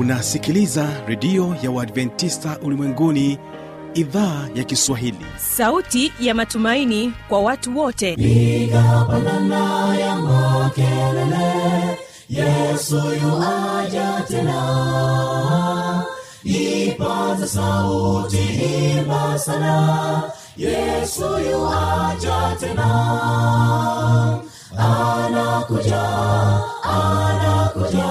unasikiliza redio ya uadventista ulimwenguni idhaa ya kiswahili. Sauti ya matumaini kwa watu wote. Nigapandana ya makelele yesu yuaja tena. Ipaza sauti himba sana yesu yuaja tena. Anakuja anakuja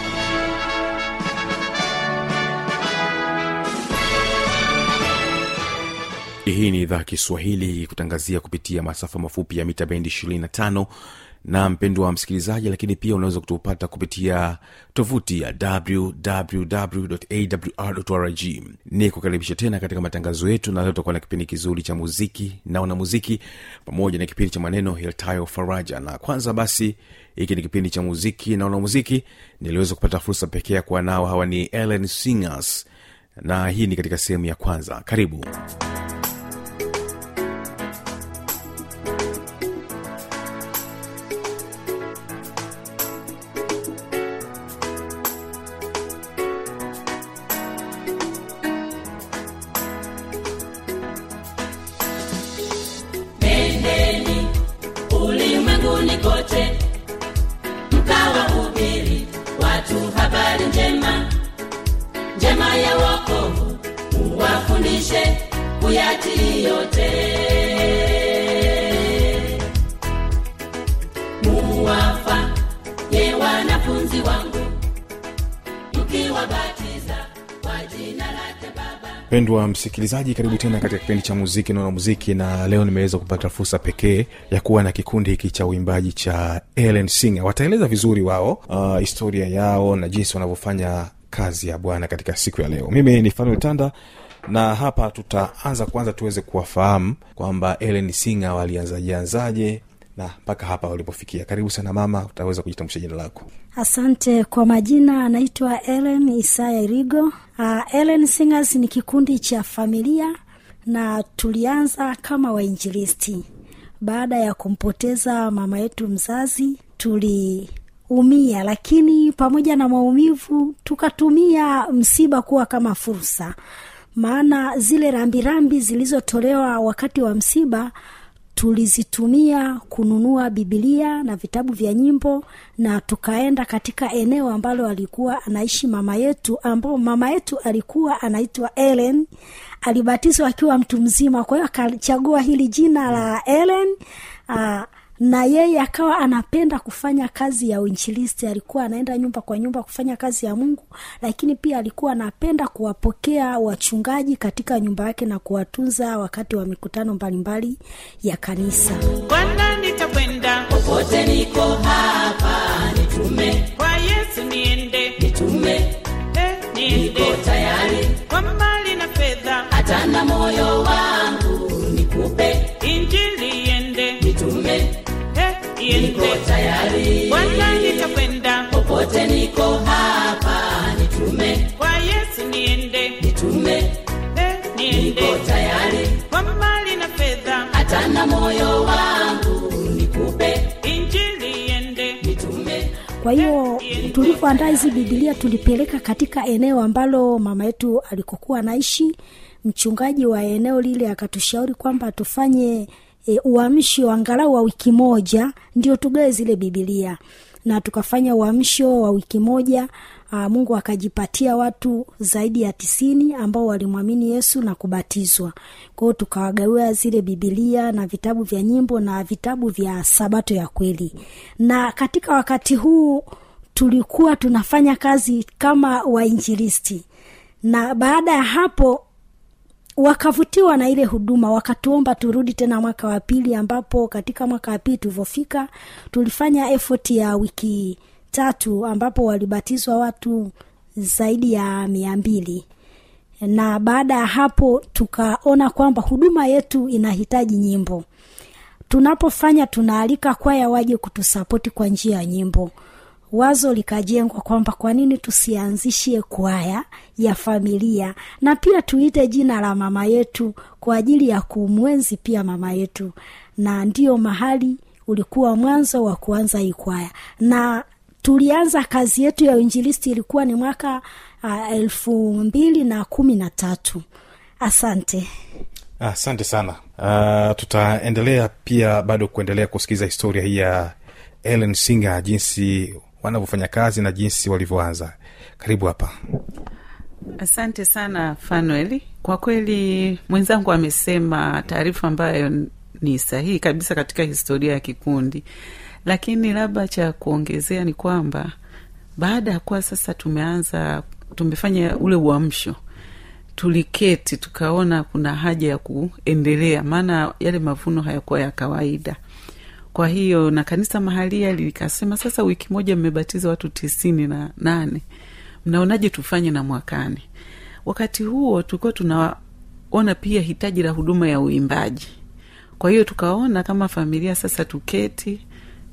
hii ni idhaa kiswahili kutangazia kupitia masafa mafupi ya mita bendi 25 na mpendo wa msikilizaji lakini pia unaweza kutupata kupitia tovuti ya wwwawrrg ni kukaribisha tena katika matangazo yetu na leo tutakuwa na kipindi kizuri cha muziki na wanamuziki pamoja na kipindi cha maneno hiltayo faraja. Na kwanza basi hiki ni kipindi cha muziki na wanamuziki. Niliweza kupata fursa pekee ya kuwa nao hawa ni ellen singers na hii ni katika sehemu ya kwanza. Karibu. nendeni ya wokovu uwafundishe kuyatii yote. Muwafa wanafunzi wangu mkiwabatiza kwa jina lake baba. Mpendwa msikilizaji karibu tena katika kipindi cha muziki naona muziki na leo nimeweza kupata fursa pekee ya kuwa na kikundi hiki cha uimbaji cha ellen singer. Wataeleza vizuri wao uh, historia yao na jinsi wanavyofanya kazi ya bwana katika siku ya leo. Mimi ni fanuel tanda na hapa tutaanza kwanza tuweze kuwafahamu kwamba ellen singa walianzajianzaje na mpaka hapa walipofikia. Karibu sana mama utaweza kujitambulisha jina lako. Asante kwa majina anaitwa ellen isaya irigo. Uh, ellen singers ni kikundi cha familia na tulianza kama wainjilisti. Baada ya kumpoteza mama yetu mzazi tuliumia lakini pamoja na maumivu tukatumia msiba kuwa kama fursa. Maana zile rambirambi zilizotolewa wakati wa msiba tulizitumia kununua bibilia na vitabu vya nyimbo na tukaenda katika eneo ambalo alikuwa anaishi mama yetu ambao mama yetu alikuwa anaitwa ellen. Alibatizwa akiwa mtu mzima kwa hiyo akachagua hili jina la ellen. Uh, na yeye akawa anapenda kufanya kazi ya uinjilisti. Alikuwa anaenda nyumba kwa nyumba kufanya kazi ya mungu lakini pia alikuwa anapenda kuwapokea wachungaji katika nyumba yake na kuwatunza wakati wa mikutano mbalimbali ya kanisa. Bwana nitakwenda? Popote niko hapa nitume nitakwenda niko hapa nitume. Kwa yesu niende. Nitume. Eh, niende. Niko tayari. Kwa mali na fedha. Hata na moyo wangu nikupe. Injili iende. Nitume. Kwa hiyo tulivyoandaa hizi bibilia tulipeleka katika eneo ambalo mama yetu alikokuwa anaishi. Mchungaji wa eneo lile akatushauri kwamba tufanye e, wa angalau wa wiki moja ndio tugawe zile bibilia na tukafanya uamsho wa wiki moja. Uh, mungu akajipatia watu zaidi ya tisini ambao walimwamini yesu na kubatizwa. Kwao tukawagawia zile bibilia na vitabu vya nyimbo na vitabu vya sabato ya kweli. Na katika wakati huu tulikuwa tunafanya kazi kama wainjilisti. Na baada ya hapo wakavutiwa na ile huduma wakatuomba turudi tena mwaka wa pili ambapo katika mwaka wa pili tulivyofika tulifanya effort ya wiki tatu ambapo walibatizwa watu zaidi ya mia mbili. Na baada ya hapo tukaona kwamba huduma yetu inahitaji nyimbo. Tunapofanya tunaalika kwaya waje kutusapoti kwa njia ya nyimbo wazo likajengwa kwamba kwa nini tusianzishie kwaya ya familia na pia tuite jina la mama yetu kwa ajili ya kumwenzi pia mama yetu. Na ndiyo mahali ulikuwa mwanzo wa kuanza hii kwaya. Na tulianza kazi yetu ya uinjilisti ilikuwa ni mwaka uh, elfu mbili na kumi na tatu. Asante. Asante sana. Uh, tutaendelea pia bado kuendelea kusikiliza historia hii ya ellen singer jinsi wanavyofanya kazi na jinsi walivyoanza. Karibu hapa. Asante sana fanuel. Kwa kweli mwenzangu amesema taarifa ambayo ni sahihi kabisa katika historia ya kikundi. Lakini labda cha kuongezea ni kwamba baada ya kuwa sasa tumeanza tumefanya ule uamsho tuliketi tukaona kuna haja ya kuendelea maana yale mavuno hayakuwa ya kawaida kwa hiyo na kanisa mahalia likasema sasa wiki moja mmebatiza watu tisini na nane. Mnaonaje tufanye na mwakani? Wakati huo tulikuwa tunaona pia hitaji la huduma ya uimbaji. Kwa hiyo tukaona kama familia sasa tuketi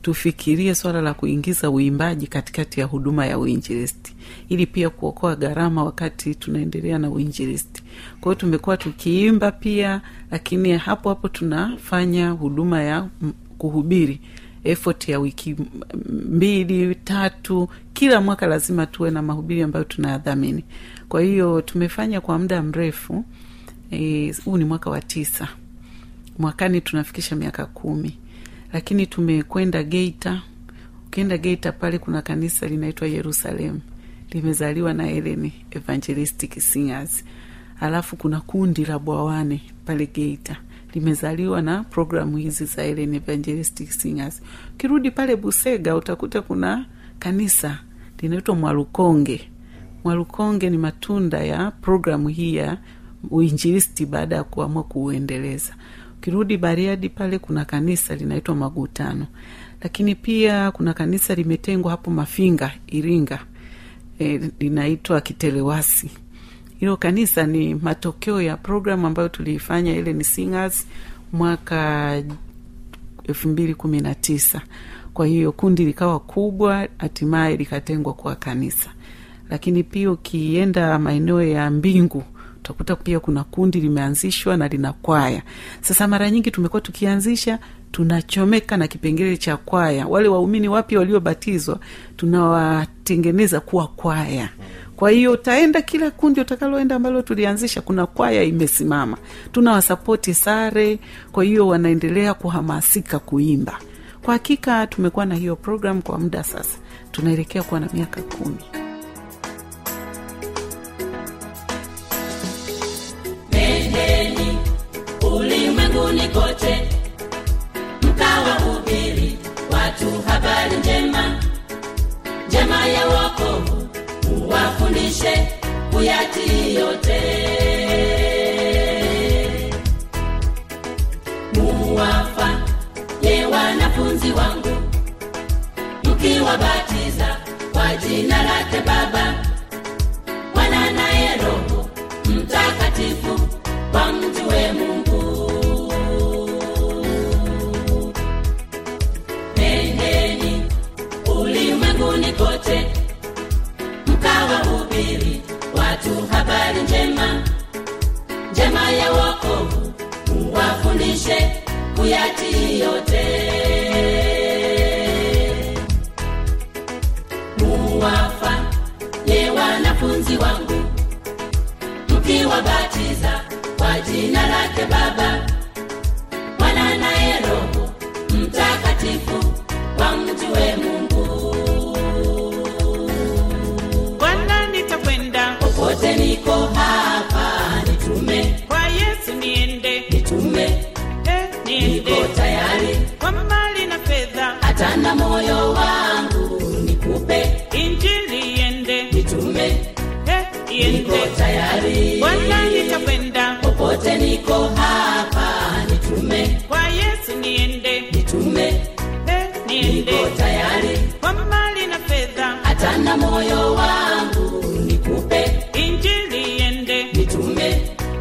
tufikirie swala la kuingiza uimbaji katikati ya huduma ya uinjilisti ili pia kuokoa gharama wakati tunaendelea na uinjilisti. Kwa hiyo tumekuwa tukiimba pia lakini hapo hapo tunafanya huduma ya kuhubiri effort ya wiki mbili tatu kila mwaka lazima tuwe na mahubiri ambayo tunayadhamini. Kwa hiyo tumefanya kwa muda mrefu eh, huu e, ni mwaka wa tisa. Mwakani tunafikisha miaka kumi. Lakini tumekwenda geita. Ukienda geita pale kuna kanisa linaitwa yerusalemu limezaliwa na Ellen evangelistic singers. Alafu kuna kundi la bwawane pale geita limezaliwa na programu hizi za Ellen evangelistic singers. Ukirudi pale busega utakuta kuna kanisa linaitwa mwalukonge. Mwalukonge ni matunda ya programu hii ya uinjilisti baada ya kuamua kuuendeleza. Ukirudi bariadi pale kuna kanisa linaitwa magutano. Lakini pia kuna kanisa limetengwa hapo mafinga iringa. E, linaitwa kitelewasi hilo kanisa ni matokeo ya programu ambayo tuliifanya ile ni singers mwaka elfu mbili kumi na tisa. Kwa hiyo kundi likawa kubwa hatimaye likatengwa kwa kanisa. Lakini pia ukienda maeneo ya mbingu utakuta pia kuna kundi limeanzishwa na lina kwaya. Sasa mara nyingi tumekuwa tukianzisha tunachomeka na kipengele cha kwaya. Wale waumini wapya waliobatizwa tunawatengeneza kuwa kwaya kwa hiyo utaenda kila kundi utakaloenda ambalo tulianzisha kuna kwaya imesimama. Tunawasapoti sare kwa hiyo wanaendelea kuhamasika kuimba. Kwa hakika tumekuwa na hiyo program kwa muda sasa. Tunaelekea kuwa na miaka kumi muwafundishe kuyatii yote. Muwafa ye wanafunzi wangu. Mkiwabatiza kwa jina lake baba. Mwana naye roho mtakatifu wamjue mungu. Bwana nitakwenda. Popote niko hapa tayari, wala nitakwenda. Popote, niko hapa, nitume. Kwa Yesu, niende. Nitume, eh, niende, niko tayari. Kwa mali na fedha, hata na moyo wangu nikupe, injili iende, nitume,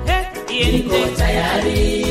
eh, iende, niko tayari.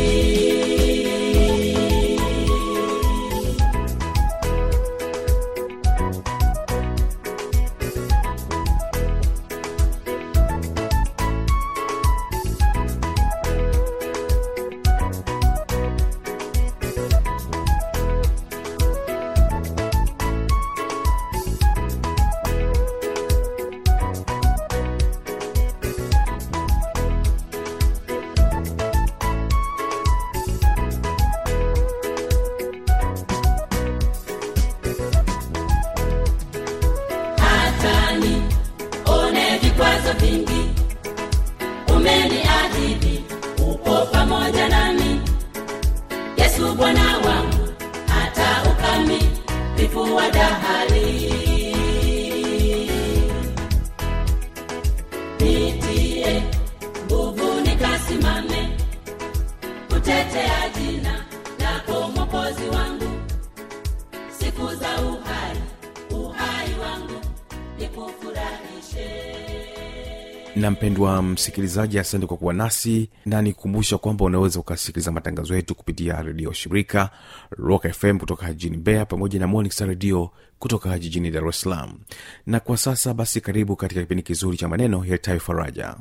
Mpendwa msikilizaji asante kwa kuwa nasi na nikukumbusha kwamba unaweza ukasikiliza matangazo yetu kupitia redio shirika rock fm kutoka jijini mbeya pamoja na morning redio kutoka jijini dar es salaam. Na kwa sasa basi karibu katika kipindi kizuri cha maneno yatayo faraja.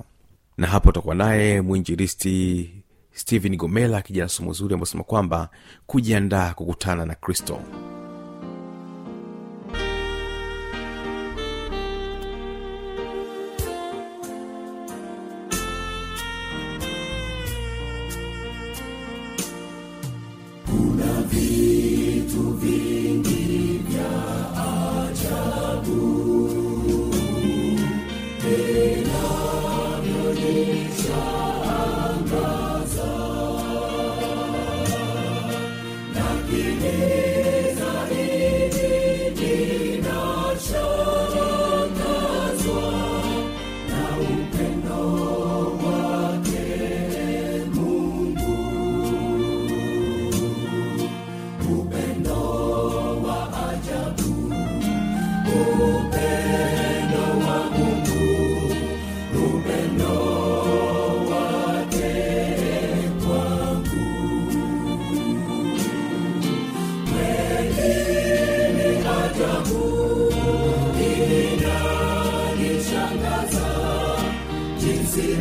Na hapo utakuwa naye mwinjilisti stephen gomela akija na somo zuri ambao sema kwamba kujiandaa kukutana na kristo vitu vingi.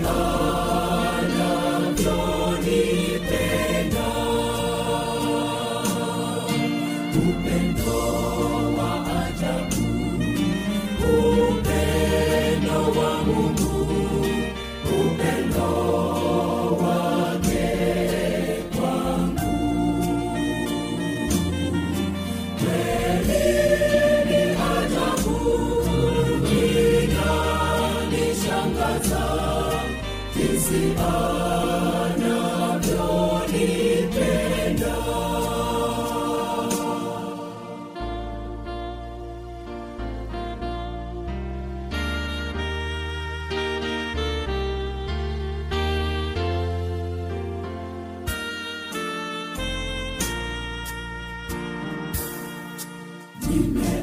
Oh. Amen.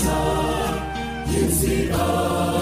You see.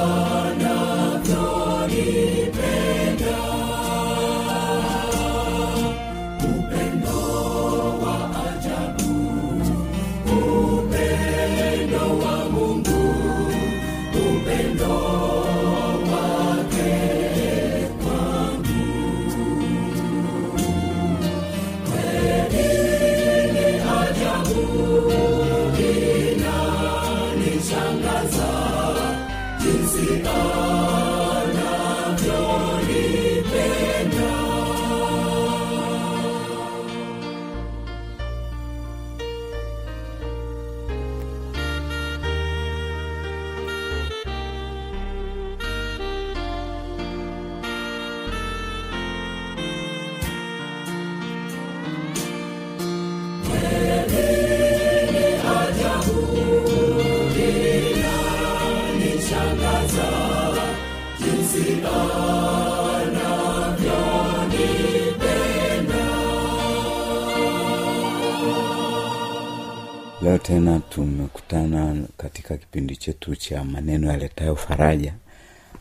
Leo tena tumekutana katika kipindi chetu cha maneno yaletayo faraja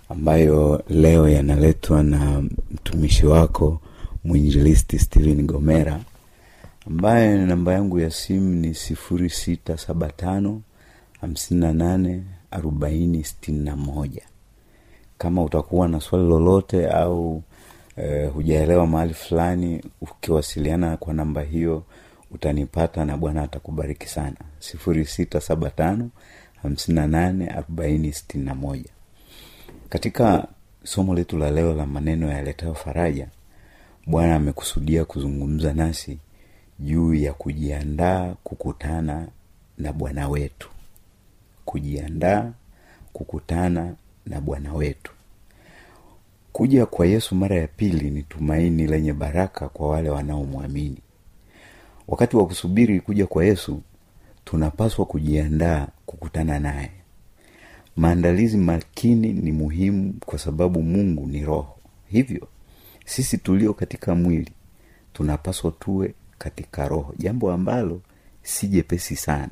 ambayo leo yanaletwa na mtumishi wako mwinjilisti stephen gomera ambaye namba yangu ya simu ni sifuri sita saba tano hamsini na nane arobaini sitini na moja kama utakuwa na swali lolote au eh, hujaelewa mahali fulani ukiwasiliana kwa namba hiyo utanipata na bwana atakubariki sana. Sifuri sita saba tano hamsini na nane arobaini sitini na moja. Katika somo letu la leo la maneno yaletayo faraja bwana amekusudia kuzungumza nasi juu ya kujiandaa kukutana na bwana wetu. Kujiandaa kukutana na bwana wetu. Kuja kwa yesu mara ya pili ni tumaini lenye baraka kwa wale wanaomwamini. Wakati wa kusubiri kuja kwa yesu tunapaswa kujiandaa kukutana naye. Maandalizi makini ni muhimu kwa sababu mungu ni roho. Hivyo sisi tulio katika mwili tunapaswa tuwe katika roho jambo ambalo si jepesi sana.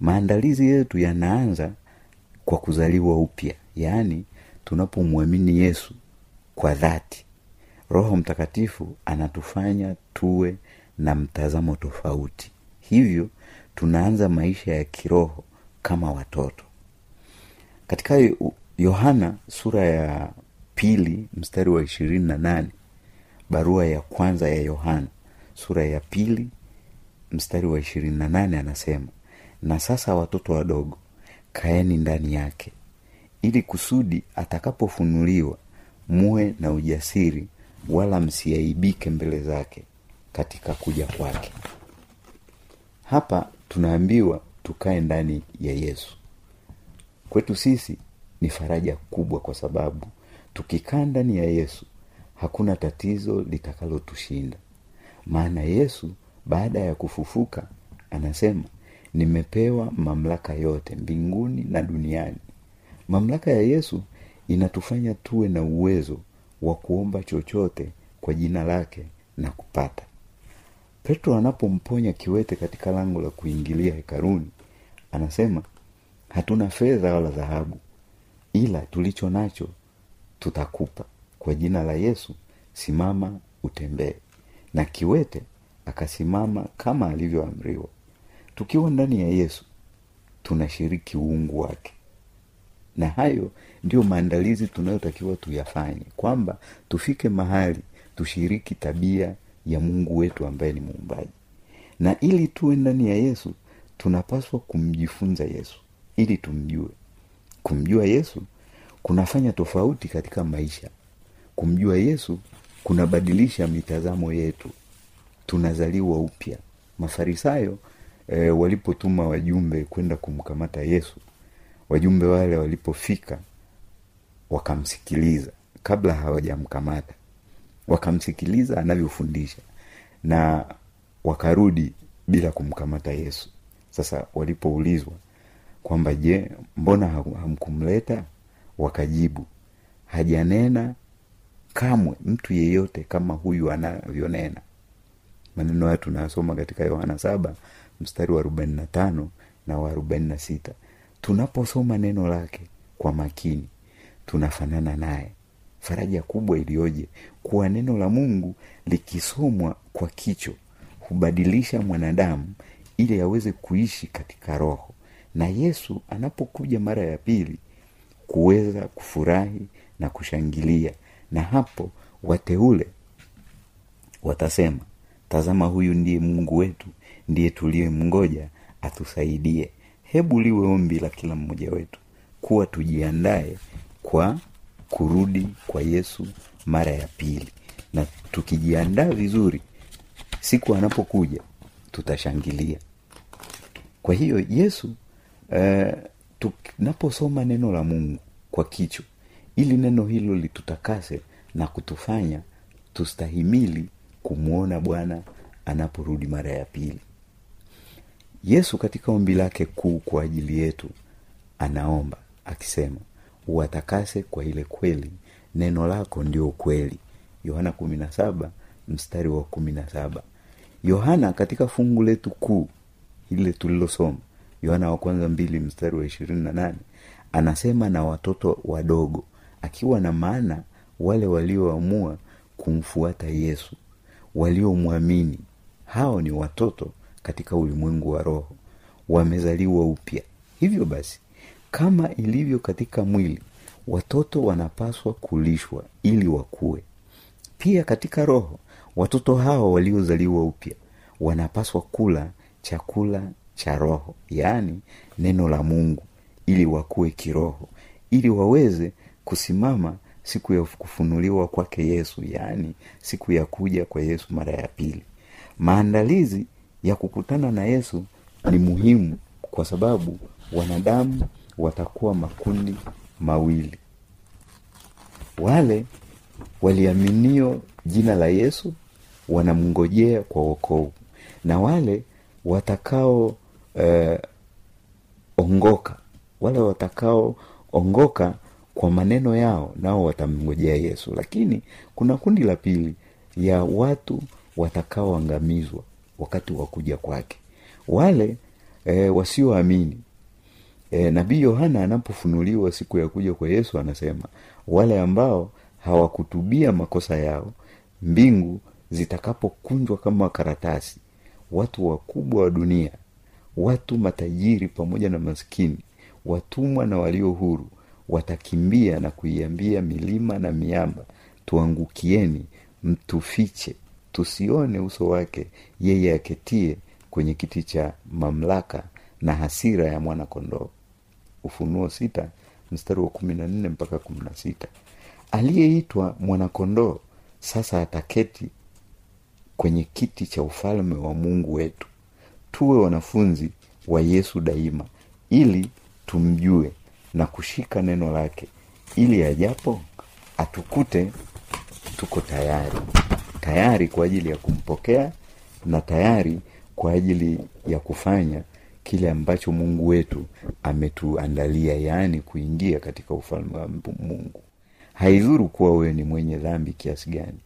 Maandalizi yetu yanaanza kwa kuzaliwa upya yaani tunapomwamini yesu kwa dhati roho mtakatifu anatufanya tuwe na mtazamo tofauti. Hivyo tunaanza maisha ya kiroho kama watoto. Katika yohana sura ya pili mstari wa ishirini na nane barua ya kwanza ya yohana sura ya pili mstari wa ishirini na nane anasema na sasa watoto wadogo kaeni ndani yake ili kusudi atakapofunuliwa muwe na ujasiri wala msiaibike mbele zake katika kuja kwake. Hapa tunaambiwa tukae ndani ya yesu. Kwetu sisi ni faraja kubwa kwa sababu tukikaa ndani ya yesu hakuna tatizo litakalotushinda. Maana yesu baada ya kufufuka anasema nimepewa mamlaka yote mbinguni na duniani mamlaka ya yesu inatufanya tuwe na uwezo wa kuomba chochote kwa jina lake na kupata. Petro anapomponya kiwete katika lango la kuingilia hekaruni anasema hatuna fedha wala dhahabu ila tulicho nacho tutakupa. Kwa jina la yesu simama utembee. Na kiwete akasimama kama alivyoamriwa. Tukiwa ndani ya yesu tunashiriki uungu wake na hayo ndio maandalizi tunayotakiwa tuyafanye kwamba tufike mahali tushiriki tabia ya mungu wetu ambaye ni muumbaji. Na ili tuwe ndani ya yesu tunapaswa kumjifunza yesu ili tumjue. Kumjua yesu kunafanya tofauti katika maisha. Kumjua yesu kunabadilisha mitazamo yetu. Tunazaliwa upya. Mafarisayo e, walipotuma wajumbe kwenda kumkamata yesu wajumbe wale walipofika wakamsikiliza kabla hawajamkamata. Wakamsikiliza anavyofundisha na wakarudi bila kumkamata yesu. Sasa walipoulizwa kwamba je mbona hamkumleta? Wakajibu hajanena kamwe mtu yeyote kama huyu anavyonena. Maneno hayo tunayosoma katika yohana saba mstari wa arobaini na tano na wa arobaini na sita tunaposoma neno lake kwa makini tunafanana naye. Faraja kubwa iliyoje kuwa neno la mungu likisomwa kwa kicho hubadilisha mwanadamu ili aweze kuishi katika roho. Na yesu anapokuja mara ya pili kuweza kufurahi na kushangilia na hapo wateule watasema tazama huyu ndiye mungu wetu ndiye tuliyemngoja atusaidie hebu liwe ombi la kila mmoja wetu kuwa tujiandae kwa kurudi kwa yesu mara ya pili. Na tukijiandaa vizuri siku anapokuja tutashangilia. Kwa hiyo yesu uh, tunaposoma neno la mungu kwa kichwa ili neno hilo litutakase na kutufanya tustahimili kumwona bwana anaporudi mara ya pili yesu katika ombi lake kuu kwa ajili yetu anaomba akisema uwatakase kwa ile kweli neno lako ndio kweli yohana mstari wa yohana katika fungu letu kuu ile tulilosoma yohana wa kwanza mbili mstari wa ishirini na nane anasema na watoto wadogo akiwa na maana wale walioamua kumfuata yesu waliomwamini hao ni watoto katika ulimwengu wa roho wamezaliwa upya. Hivyo basi kama ilivyo katika mwili watoto wanapaswa kulishwa ili wakue. Pia katika roho watoto hao waliozaliwa upya wanapaswa kula chakula cha roho yaani neno la mungu ili wakuwe kiroho ili waweze kusimama siku ya kufunuliwa kwake yesu yaani siku ya kuja kwa yesu mara ya pili. Maandalizi ya kukutana na yesu ni muhimu kwa sababu wanadamu watakuwa makundi mawili. Wale waliaminio jina la yesu wanamngojea kwa wokovu na wale watakao eh, ongoka wale watakaoongoka kwa maneno yao nao watamngojea yesu. Lakini kuna kundi la pili ya watu watakaoangamizwa wakati wa kuja kwake. Wale e, wasioamini e, nabii yohana anapofunuliwa siku ya kuja kwa yesu anasema wale ambao hawakutubia makosa yao mbingu zitakapokunjwa kama karatasi watu wakubwa wa dunia watu matajiri pamoja na maskini watumwa na walio huru watakimbia na kuiambia milima na miamba tuangukieni mtufiche tusione uso wake yeye aketie kwenye kiti cha mamlaka na hasira ya mwana kondoo ufunuo sita mstari wa mpaka aliyeitwa mwanakondoo sasa ataketi kwenye kiti cha ufalme wa mungu wetu. Tuwe wanafunzi wa yesu daima ili tumjue na kushika neno lake. Ili ajapo atukute tuko tayari tayari kwa ajili ya kumpokea na tayari kwa ajili ya kufanya kile ambacho mungu wetu ametuandalia yaani kuingia katika ufalme wa mungu. Haidhuru kuwa wewe ni mwenye dhambi kiasi gani.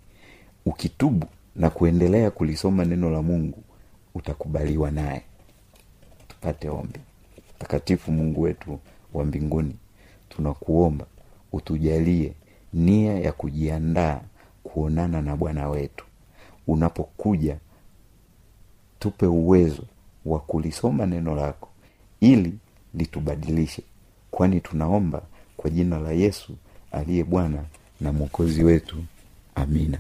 Ukitubu na kuendelea kulisoma neno la mungu utakubaliwa naye. Tupate ombi. Mtakatifu mungu wetu wa mbinguni tunakuomba utujalie nia ya kujiandaa kuonana na bwana wetu. Unapokuja tupe uwezo wa kulisoma neno lako ili litubadilishe kwani tunaomba kwa jina la yesu aliye bwana na mwokozi wetu. Amina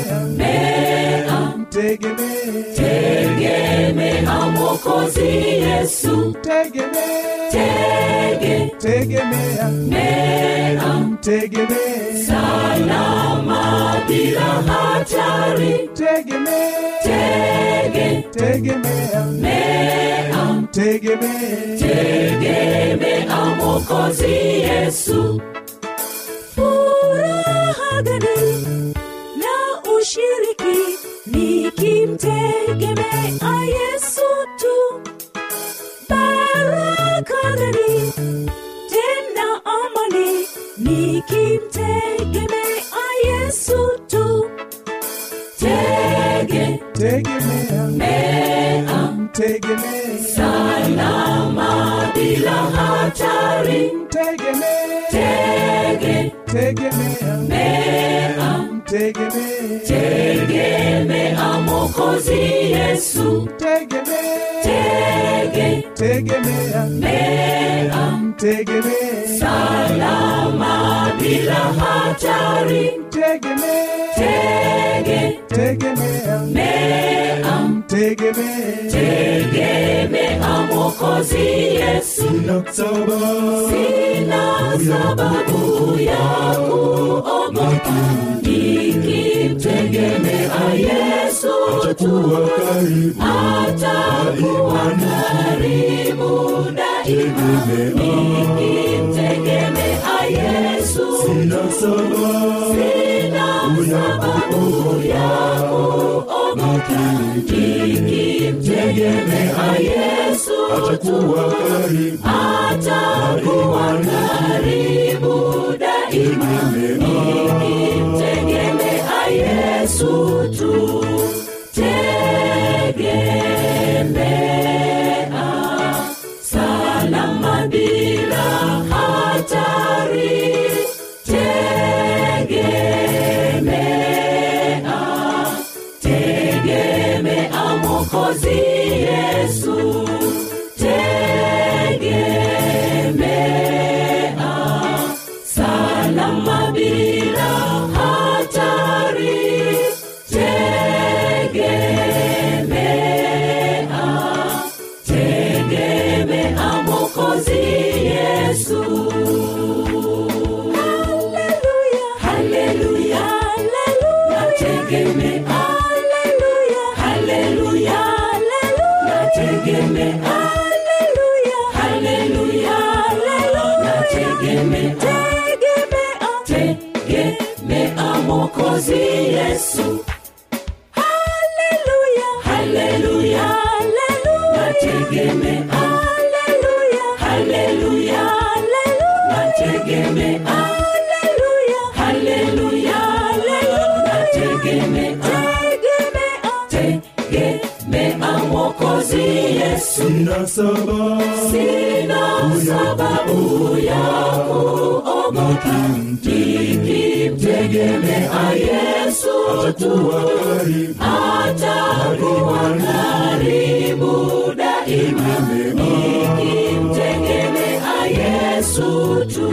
tegemea mea, tegemea Mwokozi Yesu. tegemea Tege, tegemea mea, tegemea salama bila hatari. tegemea Tege, tegemea mea, tegemea tegemea Mwokozi Yesu. furaha gani ushiriki nikimtegemea yesu tu baraka gani tena amani nikimtegemea yesu tu Tege, tegemea mea, tegemea salama bila hatari. tegemea Tege, tegemea mea, tegemea tegemea Mwokozi Yesu. tegemea Tege, tegemea mea, tegemea salama bila hatari. tegemea Tege, tegemea mea, tegemea tegemee tegemea mwokozi yesu. Sina sababu sina sababu ya kuogopa nikimtegemea yesu. Atakuwa karibu. Atakuwa karibu nikimtegemea yesu. Sina sababu sina sababu ya kuogopa. Nikimtegemea yesu. Atakuwa karibu. Atakuwa karibu daima. Nikimtegemea yesu nategemea haleluya nategemea haleluya nategemea tegemea mwokozi yesu yesu sina sababu ya kuogopa. Nikimtegemea yesu atakuwa atakuwa karibu daima. Nikimtegemea yesu tu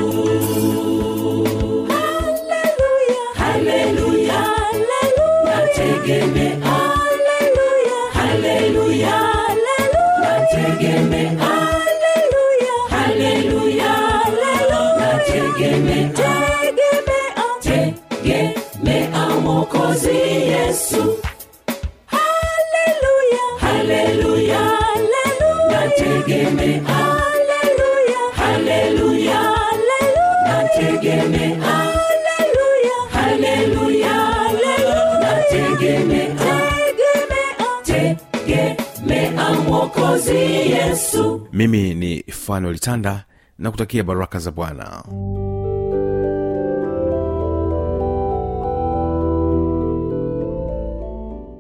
mwokozi yesu mimi ni fanuel tanda na kutakia baraka za bwana